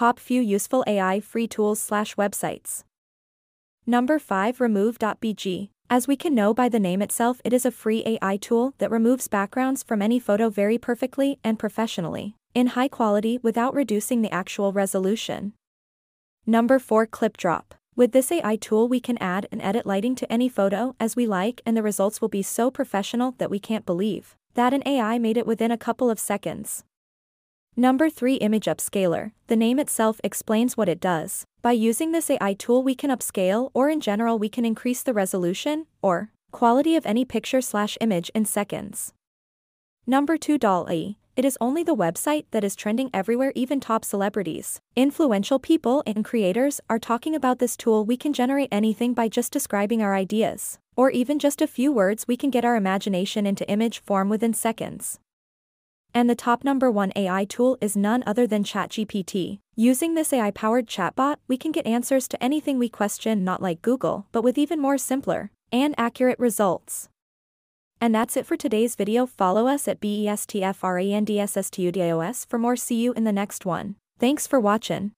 top few useful AI free tools slash websites. Number 5 Remove.bg. As we can know by the name itself, it is a free AI tool that removes backgrounds from any photo very perfectly and professionally, in high quality without reducing the actual resolution. Number 4 ClipDrop. With this AI tool we can add and edit lighting to any photo as we like and the results will be so professional that we can't believe that an AI made it within a couple of seconds. Number 3 Image Upscaler. The name itself explains what it does. By using this AI tool we can upscale or in general we can increase the resolution, or quality of any picture slash image in seconds. Number 2 DALL-E. It is only the website that is trending everywhere even top celebrities, influential people and creators are talking about this tool we can generate anything by just describing our ideas, or even just a few words we can get our imagination into image form within seconds. And the top number one AI tool is none other than ChatGPT. Using this AI powered chatbot, we can get answers to anything we question, not like Google, but with even more simpler and accurate results. And that's it for today's video. Follow us at BESTFRANDSSTUDIOS for more. See you in the next one. Thanks for watching.